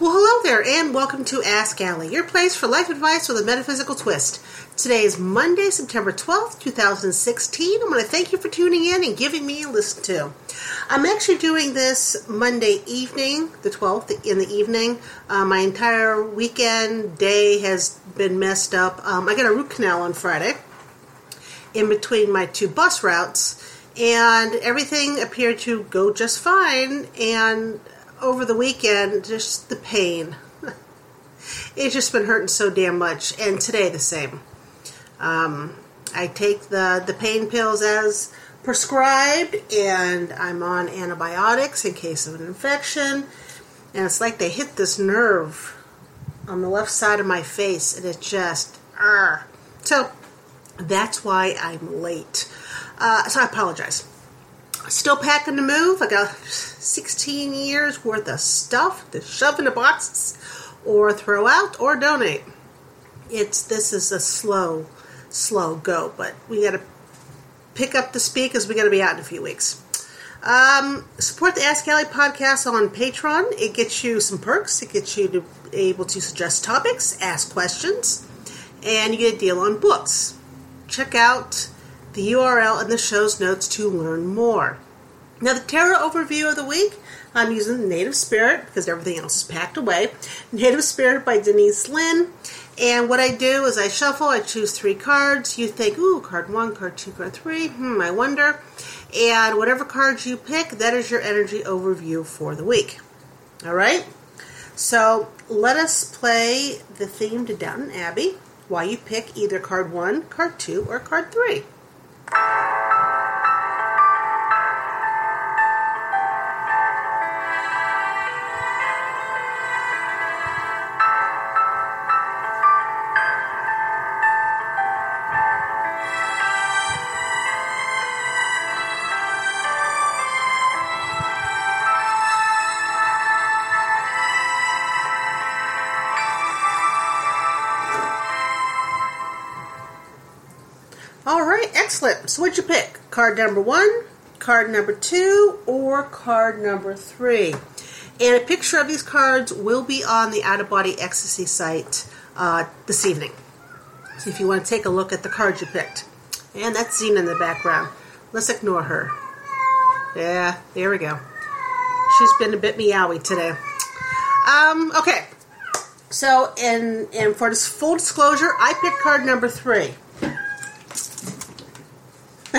Well, hello there, and welcome to Ask Allie, your place for life advice with a metaphysical twist. Today is Monday, September 12th, 2016. I want to thank you for tuning in and giving me a listen to. I'm actually doing this Monday evening, the 12th, in the evening. Uh, my entire weekend day has been messed up. Um, I got a root canal on Friday in between my two bus routes, and everything appeared to go just fine. And over the weekend, just the pain. it's just been hurting so damn much, and today the same. Um, I take the, the pain pills as prescribed, and I'm on antibiotics in case of an infection. And it's like they hit this nerve on the left side of my face, and it just, uh. so that's why I'm late. Uh, so I apologize. Still packing to move. I got 16 years worth of stuff to shove into boxes or throw out or donate. It's this is a slow, slow go, but we got to pick up the speed because we got to be out in a few weeks. Um, support the Ask Allie podcast on Patreon. It gets you some perks. It gets you to able to suggest topics, ask questions, and you get a deal on books. Check out the URL in the show's notes to learn more. Now, the tarot overview of the week, I'm using Native Spirit because everything else is packed away. Native Spirit by Denise Linn. And what I do is I shuffle, I choose three cards. You think, ooh, card one, card two, card three. Hmm, I wonder. And whatever cards you pick, that is your energy overview for the week. All right? So let us play the theme to Downton Abbey while you pick either card one, card two, or card three. Thank you. All right, excellent. So, what'd you pick? Card number one, card number two, or card number three? And a picture of these cards will be on the Out of Body Ecstasy site uh, this evening. So, if you want to take a look at the cards you picked. And that's Zena in the background. Let's ignore her. Yeah, there we go. She's been a bit meowy today. Um, okay. So, and and for this full disclosure, I picked card number three.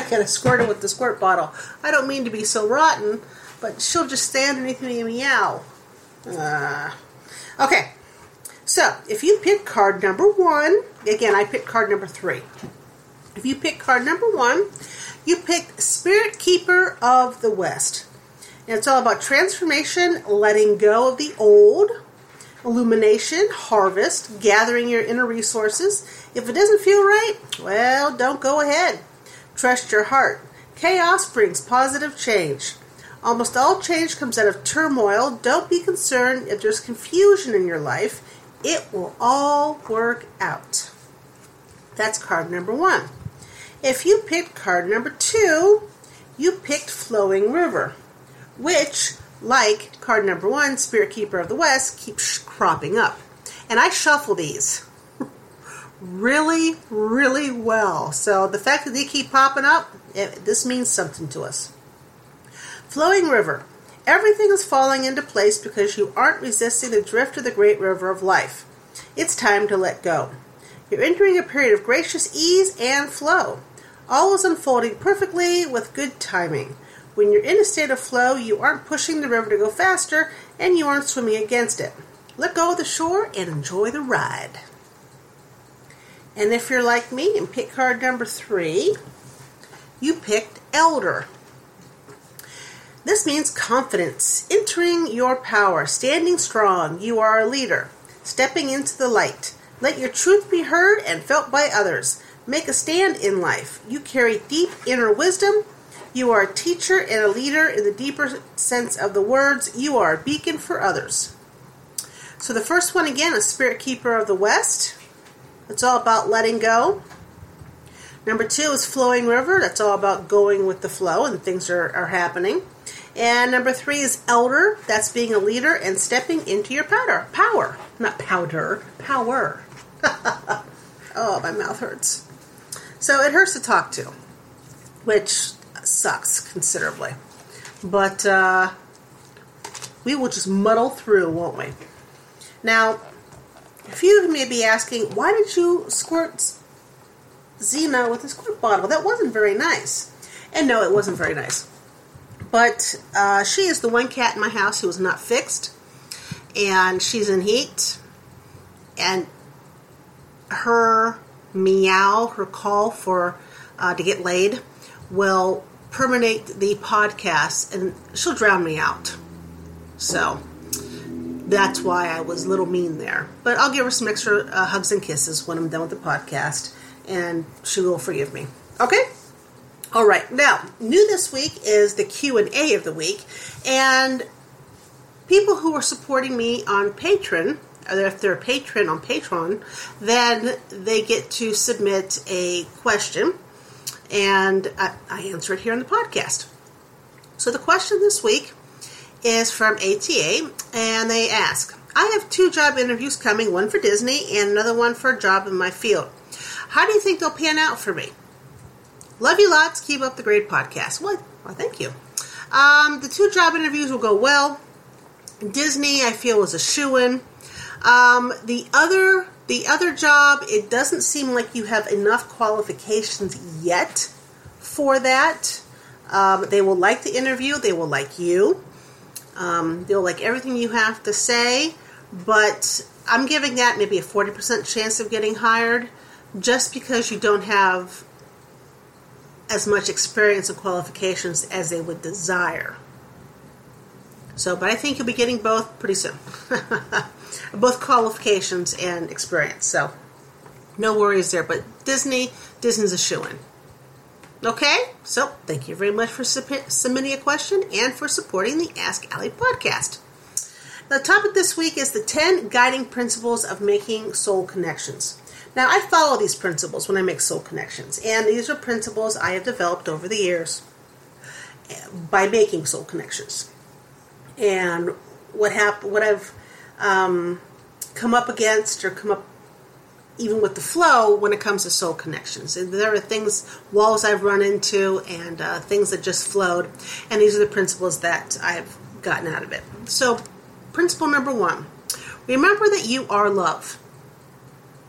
I gotta squirt her with the squirt bottle. I don't mean to be so rotten, but she'll just stand underneath me and meow. Uh, okay, so if you pick card number one, again, I picked card number three. If you pick card number one, you picked Spirit Keeper of the West. And it's all about transformation, letting go of the old, illumination, harvest, gathering your inner resources. If it doesn't feel right, well, don't go ahead. Trust your heart. Chaos brings positive change. Almost all change comes out of turmoil. Don't be concerned if there's confusion in your life. It will all work out. That's card number one. If you picked card number two, you picked Flowing River, which, like card number one, Spirit Keeper of the West, keeps cropping up. And I shuffle these really, really well. So the fact that they keep popping up, it, this means something to us. Flowing river. Everything is falling into place because you aren't resisting the drift of the great river of life. It's time to let go. You're entering a period of gracious ease and flow. All is unfolding perfectly with good timing. When you're in a state of flow, you aren't pushing the river to go faster and you aren't swimming against it. Let go of the shore and enjoy the ride. And if you're like me and pick card number three, you picked Elder. This means confidence, entering your power, standing strong. You are a leader, stepping into the light. Let your truth be heard and felt by others. Make a stand in life. You carry deep inner wisdom. You are a teacher and a leader in the deeper sense of the words. You are a beacon for others. So the first one again, a spirit keeper of the West. It's all about letting go. Number two is Flowing River. That's all about going with the flow and things are, are happening. And number three is elder. That's being a leader and stepping into your powder. Power. Not powder. Power. oh, my mouth hurts. So it hurts to talk to, which sucks considerably. But uh, we will just muddle through, won't we? Now, a few of you may be asking, why did you squirt Xena with a squirt bottle? That wasn't very nice. And no, it wasn't very nice. But uh, she is the one cat in my house who is not fixed, and she's in heat, and her meow, her call for uh, to get laid, will permeate the podcast, and she'll drown me out. So that's why I was a little mean there. But I'll give her some extra uh, hugs and kisses when I'm done with the podcast, and she will forgive me. Okay. All right. Now, new this week is the Q and A of the week, and people who are supporting me on Patreon, or if they're a patron on Patreon, then they get to submit a question, and I, I answer it here on the podcast. So the question this week is from ATA, and they ask I have two job interviews coming, one for Disney and another one for a job in my field. How do you think they'll pan out for me? Love you lots. Keep up the great podcast. Well, well thank you. Um, the two job interviews will go well. Disney, I feel, is a shoe in. Um, the other the other job, it doesn't seem like you have enough qualifications yet for that. Um, they will like the interview. They will like you. Um, they'll like everything you have to say, but I'm giving that maybe a 40% chance of getting hired just because you don't have as much experience and qualifications as they would desire. So, but I think you'll be getting both pretty soon. both qualifications and experience. So, no worries there. But Disney, Disney's a shoe in. Okay, so thank you very much for submitting a question and for supporting the Ask Allie podcast. The topic this week is the 10 guiding principles of making soul connections. Now, I follow these principles when I make soul connections, and these are principles I have developed over the years by making soul connections. And what hap- what I've um, come up against or come up even with the flow when it comes to soul connections. And there are things, walls I've run into, and uh, things that just flowed. And these are the principles that I've gotten out of it. So, principle number one remember that you are love.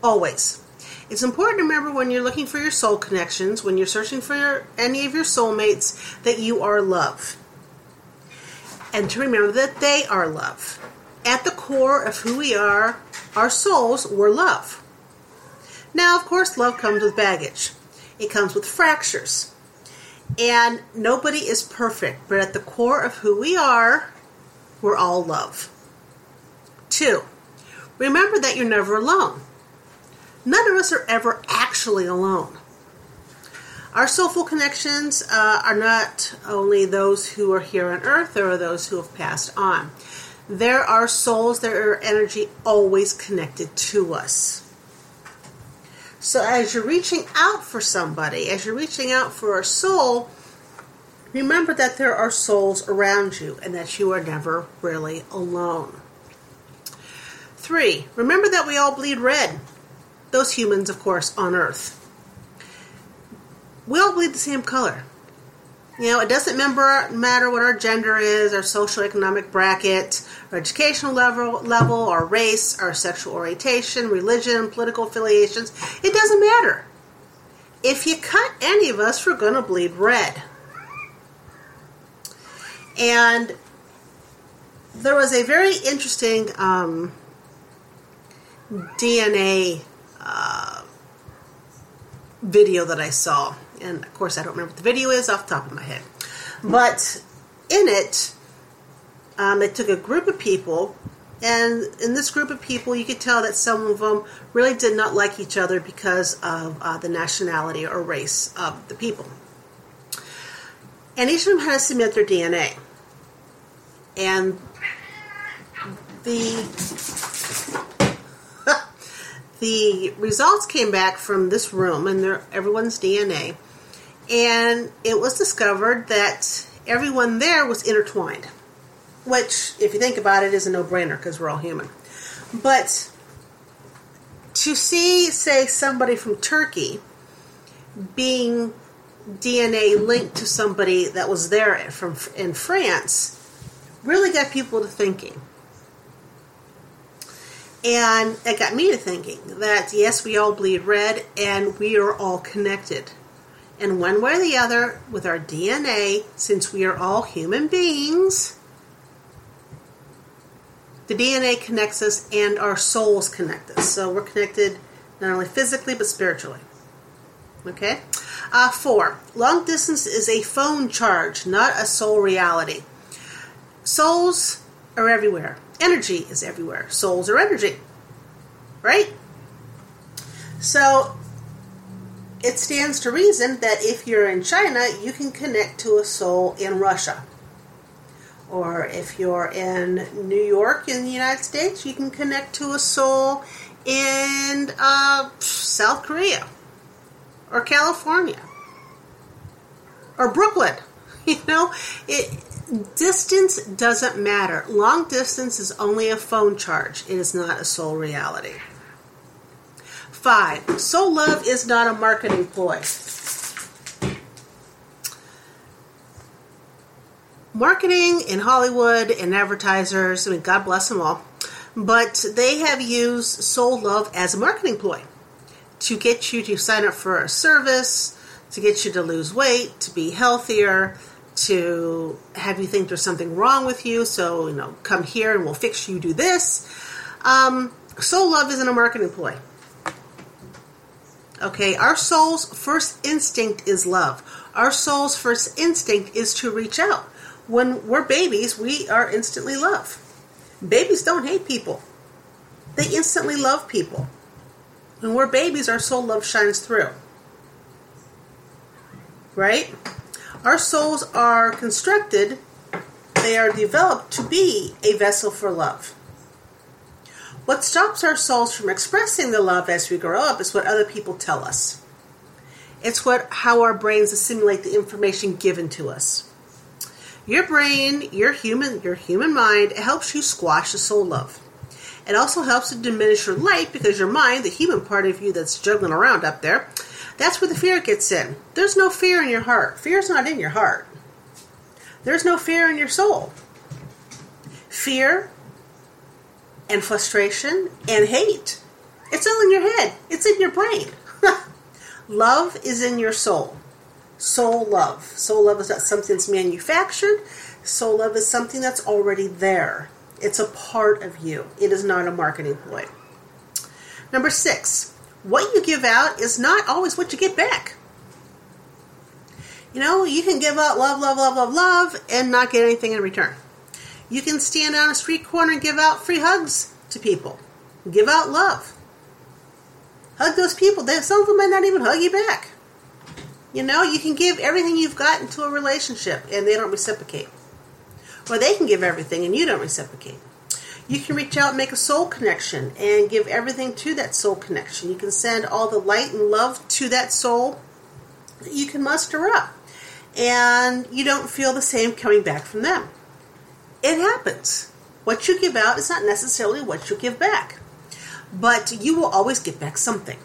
Always. It's important to remember when you're looking for your soul connections, when you're searching for your, any of your soulmates, that you are love. And to remember that they are love. At the core of who we are, our souls were love. Now, of course, love comes with baggage, it comes with fractures. And nobody is perfect, but at the core of who we are, we're all love. Two, remember that you're never alone. None of us are ever actually alone. Our soulful connections uh, are not only those who are here on earth, there are those who have passed on. There are souls, there are energy always connected to us. So as you're reaching out for somebody, as you're reaching out for a soul, remember that there are souls around you and that you are never really alone. Three, remember that we all bleed red. Those humans, of course, on Earth. We all bleed the same color. You know, it doesn't matter what our gender is, our social economic bracket, our educational level, level, our race, our sexual orientation, religion, political affiliations. It doesn't matter. If you cut any of us, we're going to bleed red. And there was a very interesting um, DNA uh, video that I saw and of course I don't remember what the video is off the top of my head. But in it, um, they took a group of people, and in this group of people, you could tell that some of them really did not like each other because of uh, the nationality or race of the people. And each of them had to submit their DNA. And the the results came back from this room and everyone's DNA and it was discovered that everyone there was intertwined. Which, if you think about it, is a no brainer because we're all human. But to see, say, somebody from Turkey being DNA linked to somebody that was there from in France really got people to thinking. And it got me to thinking that yes, we all bleed red and we are all connected. And one way or the other, with our DNA, since we are all human beings, the DNA connects us and our souls connect us. So we're connected not only physically but spiritually. Okay? Uh, four, long distance is a phone charge, not a soul reality. Souls are everywhere. Energy is everywhere. Souls are energy. Right? So it stands to reason that if you're in China, you can connect to a soul in Russia. Or if you're in New York in the United States, you can connect to a soul in uh, South Korea or California or Brooklyn. You know, it distance doesn't matter. Long distance is only a phone charge. It is not a soul reality. Five, soul love is not a marketing ploy. Marketing in Hollywood and advertisers, I mean, God bless them all, but they have used soul love as a marketing ploy to get you to sign up for a service, to get you to lose weight, to be healthier, to have you think there's something wrong with you. So, you know, come here and we'll fix you, do this. Um, soul love isn't a marketing ploy. Okay, our soul's first instinct is love. Our soul's first instinct is to reach out. When we're babies, we are instantly love. Babies don't hate people, they instantly love people. When we're babies, our soul love shines through. Right? Our souls are constructed, they are developed to be a vessel for love. What stops our souls from expressing the love as we grow up is what other people tell us. It's what how our brains assimilate the information given to us. Your brain, your human, your human mind, it helps you squash the soul love. It also helps to diminish your light because your mind, the human part of you that's juggling around up there, that's where the fear gets in. There's no fear in your heart. Fear's not in your heart. There's no fear in your soul. Fear and frustration and hate. It's all in your head. It's in your brain. love is in your soul. Soul love. Soul love is not something that's manufactured. Soul love is something that's already there. It's a part of you. It is not a marketing ploy. Number six, what you give out is not always what you get back. You know, you can give out love, love, love, love, love, and not get anything in return. You can stand on a street corner and give out free hugs to people. Give out love. Hug those people. They, Some of them might not even hug you back. You know, you can give everything you've got into a relationship and they don't reciprocate. Or they can give everything and you don't reciprocate. You can reach out and make a soul connection and give everything to that soul connection. You can send all the light and love to that soul that you can muster up. And you don't feel the same coming back from them. It happens. What you give out is not necessarily what you give back. But you will always get back something.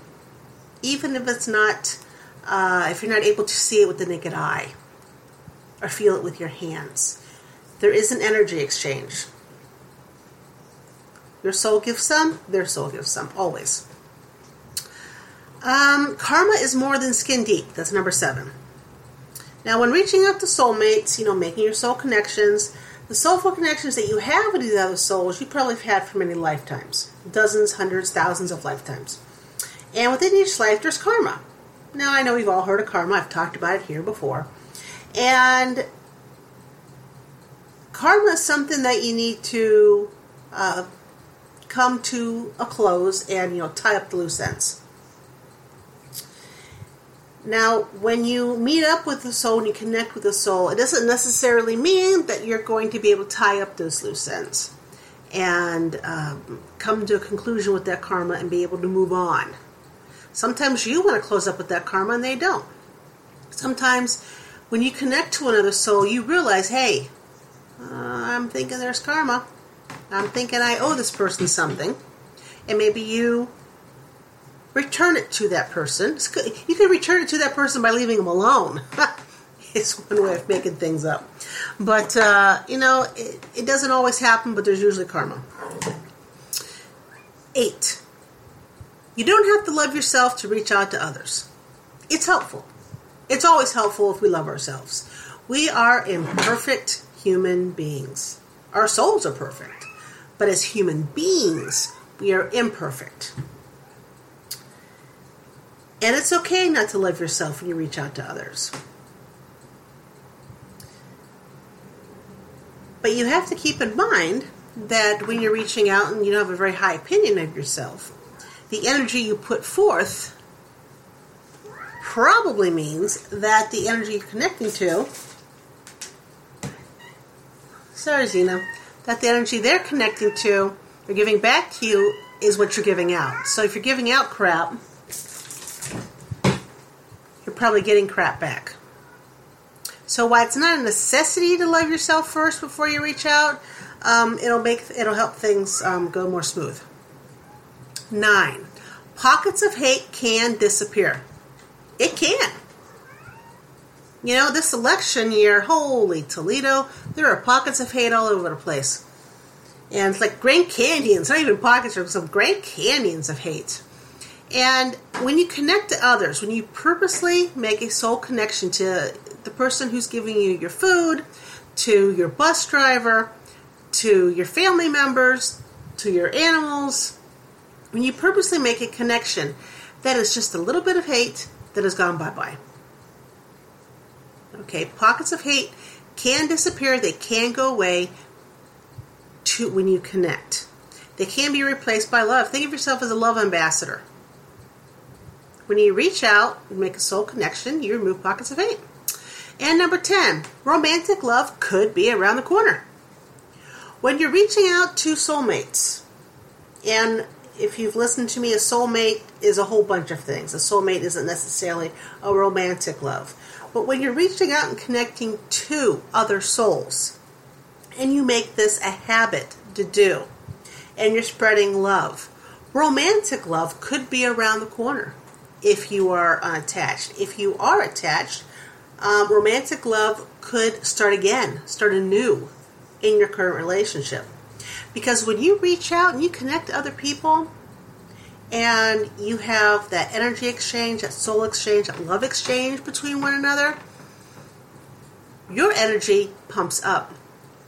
Even if it's not, uh, if you're not able to see it with the naked eye or feel it with your hands. There is an energy exchange. Your soul gives some, their soul gives some, always. Um, karma is more than skin deep. That's number seven. Now, when reaching out to soulmates, you know, making your soul connections, the soulful connections that you have with these other souls, you probably have had for many lifetimes dozens, hundreds, thousands of lifetimes. And within each life, there's karma. Now, I know we've all heard of karma, I've talked about it here before. And karma is something that you need to uh, come to a close and you know tie up the loose ends. Now, when you meet up with the soul and you connect with the soul, it doesn't necessarily mean that you're going to be able to tie up those loose ends and um, come to a conclusion with that karma and be able to move on. Sometimes you want to close up with that karma and they don't. Sometimes when you connect to another soul, you realize, hey, uh, I'm thinking there's karma. I'm thinking I owe this person something. And maybe you return it to that person. You can return it to that person by leaving them alone. it's one way of making things up. But, uh, you know, it, it doesn't always happen, but there's usually karma. Eight, you don't have to love yourself to reach out to others. It's helpful. It's always helpful if we love ourselves. We are imperfect human beings. Our souls are perfect. But as human beings, we are imperfect. And it's okay not to love yourself when you reach out to others. But you have to keep in mind that when you're reaching out and you don't have a very high opinion of yourself, the energy you put forth probably means that the energy you're connecting to, sorry, Zena, that the energy they're connecting to or giving back to you is what you're giving out. So if you're giving out crap, probably getting crap back. So while it's not a necessity to love yourself first before you reach out, um, it'll make it'll help things um, go more smooth. Nine, pockets of hate can disappear. It can. You know, this election year, holy Toledo, there are pockets of hate all over the place. And it's like Grand Canyons, not even pockets, but some Grand Canyons of hate. And when you connect to others, when you purposely make a soul connection to the person who's giving you your food, to your bus driver, to your family members, to your animals, when you purposely make a connection, that is just a little bit of hate that has gone bye bye. Okay, pockets of hate can disappear, they can go away to when you connect. They can be replaced by love. Think of yourself as a love ambassador. When you reach out and make a soul connection, you remove pockets of hate. And number 10, romantic love could be around the corner. When you're reaching out to soulmates, and if you've listened to me, a soulmate is a whole bunch of things. A soulmate isn't necessarily a romantic love. But when you're reaching out and connecting to other souls, and you make this a habit to do, and you're spreading love, romantic love could be around the corner if you are attached. If you are attached, um, romantic love could start again, start anew in your current relationship. Because when you reach out and you connect to other people and you have that energy exchange, that soul exchange, that love exchange between one another, your energy pumps up.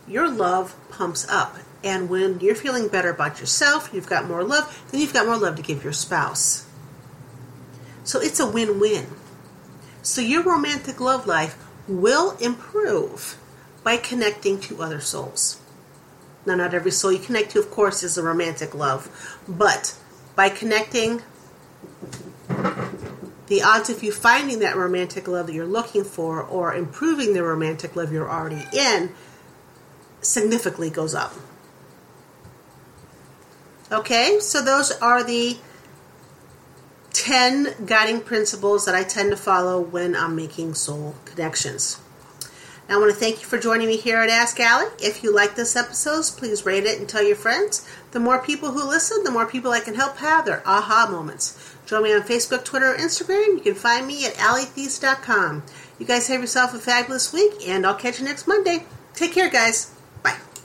Your love pumps up. And when you're feeling better about yourself, you've got more love, then you've got more love to give your spouse. So it's a win win. So your romantic love life will improve by connecting to other souls. Now, not every soul you connect to, of course, is a romantic love, but by connecting, the odds of you finding that romantic love that you're looking for or improving the romantic love you're already in significantly goes up. Okay, so those are the 10 guiding principles that I tend to follow when I'm making soul connections. I want to thank you for joining me here at Ask Allie. If you like this episode, please rate it and tell your friends. The more people who listen, the more people I can help have their aha moments. Join me on Facebook, Twitter, or Instagram. You can find me at allietheiss.com. You guys have yourself a fabulous week, and I'll catch you next Monday. Take care, guys.